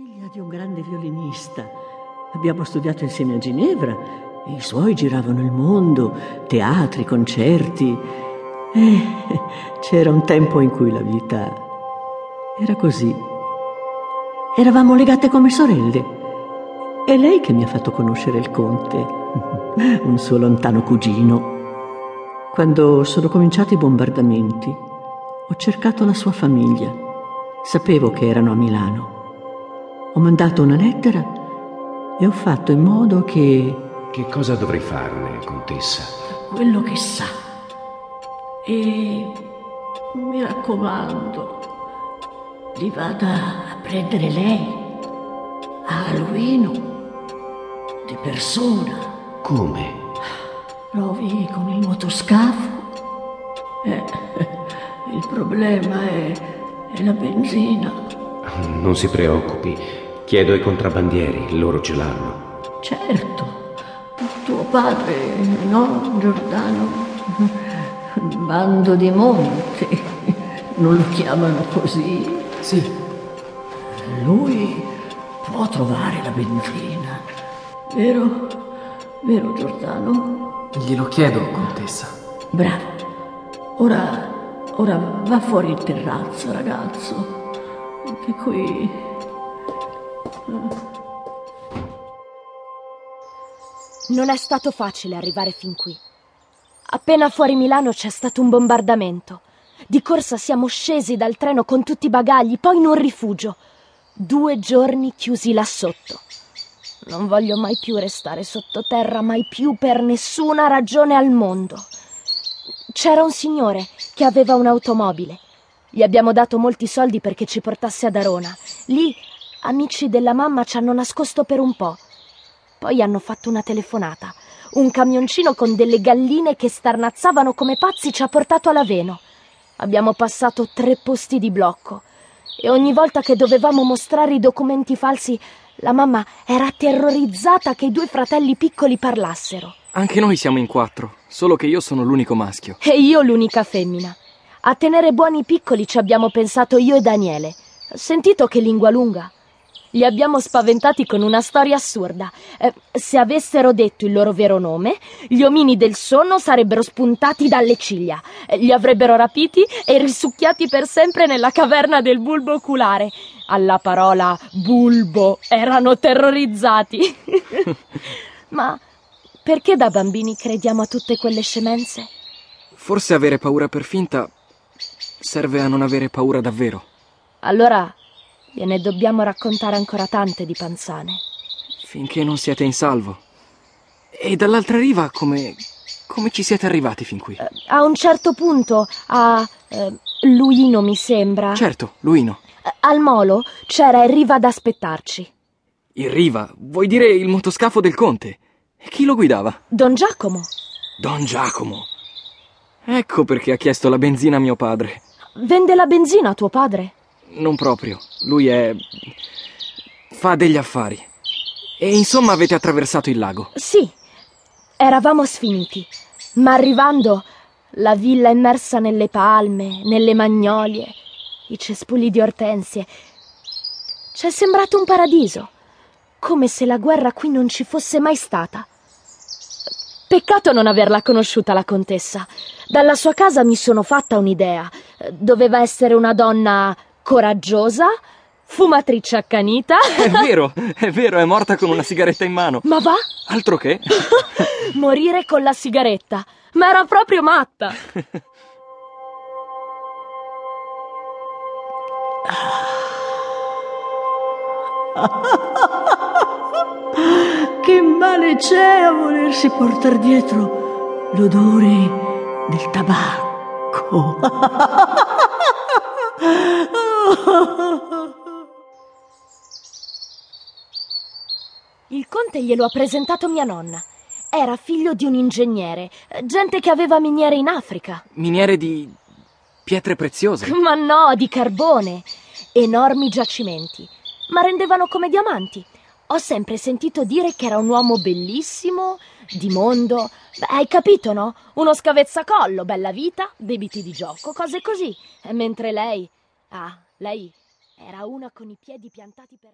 Figlia di un grande violinista. Abbiamo studiato insieme a Ginevra e i suoi giravano il mondo, teatri, concerti. E c'era un tempo in cui la vita era così. Eravamo legate come sorelle. È lei che mi ha fatto conoscere il conte, un suo lontano cugino. Quando sono cominciati i bombardamenti, ho cercato la sua famiglia. Sapevo che erano a Milano. Ho mandato una lettera e ho fatto in modo che... Che cosa dovrei farne, contessa? Quello che sa. E mi raccomando, li vada a prendere lei, a Aluino, di persona. Come? Provi con il motoscafo. Eh, il problema è, è la benzina. Non si preoccupi, chiedo ai contrabbandieri, loro ce l'hanno. Certo, tuo padre, no, Giordano? Bando di monte, non lo chiamano così? Sì, Lui può trovare la benzina, vero? Vero Giordano? glielo chiedo, contessa. Bravo. Ora, ora va fuori in terrazzo, ragazzo. Che qui... Non è stato facile arrivare fin qui. Appena fuori Milano c'è stato un bombardamento. Di corsa siamo scesi dal treno con tutti i bagagli, poi in un rifugio. Due giorni chiusi là sotto. Non voglio mai più restare sottoterra, mai più per nessuna ragione al mondo. C'era un signore che aveva un'automobile. Gli abbiamo dato molti soldi perché ci portasse ad Arona. Lì amici della mamma ci hanno nascosto per un po'. Poi hanno fatto una telefonata. Un camioncino con delle galline che starnazzavano come pazzi ci ha portato all'Aveno. Abbiamo passato tre posti di blocco e ogni volta che dovevamo mostrare i documenti falsi, la mamma era terrorizzata che i due fratelli piccoli parlassero. Anche noi siamo in quattro, solo che io sono l'unico maschio. E io l'unica femmina. A tenere buoni i piccoli ci abbiamo pensato io e Daniele. Sentito che lingua lunga? Li abbiamo spaventati con una storia assurda. Eh, se avessero detto il loro vero nome, gli omini del sonno sarebbero spuntati dalle ciglia, eh, li avrebbero rapiti e risucchiati per sempre nella caverna del bulbo oculare. Alla parola bulbo erano terrorizzati. Ma perché da bambini crediamo a tutte quelle scemenze? Forse avere paura per finta serve a non avere paura davvero. Allora gliene dobbiamo raccontare ancora tante di panzane. Finché non siete in salvo. E dall'altra riva come... come ci siete arrivati fin qui? Eh, a un certo punto, a eh, Luino mi sembra, Certo, Luino. eh, al molo c'era il riva ad aspettarci. In riva, vuoi dire il motoscafo del conte? E chi lo guidava? Don Giacomo, Don Giacomo. Ecco perché ha chiesto la benzina a mio padre. vende la benzina a tuo padre? Non proprio. Lui è. fa degli affari. E insomma avete attraversato il lago. Sì, eravamo sfiniti, ma arrivando la villa immersa nelle palme, nelle magnolie, i cespugli di ortensie. Ci è sembrato un paradiso, come se la guerra qui non ci fosse mai stata. Peccato non averla conosciuta la contessa. Dalla sua casa mi sono fatta un'idea. Doveva essere una donna coraggiosa, fumatrice accanita. È vero, è vero, è morta con una sigaretta in mano. Ma va? Altro che? Morire con la sigaretta. Ma era proprio matta. Che male c'è a volersi portare dietro l'odore del tabacco? Il conte glielo ha presentato mia nonna. Era figlio di un ingegnere, gente che aveva miniere in Africa. Miniere di. pietre preziose. Ma no, di carbone. Enormi giacimenti. Ma rendevano come diamanti. Ho sempre sentito dire che era un uomo bellissimo, di mondo. Beh, hai capito, no? Uno scavezzacollo, bella vita, debiti di gioco, cose così. Mentre lei. Ah, lei era una con i piedi piantati per.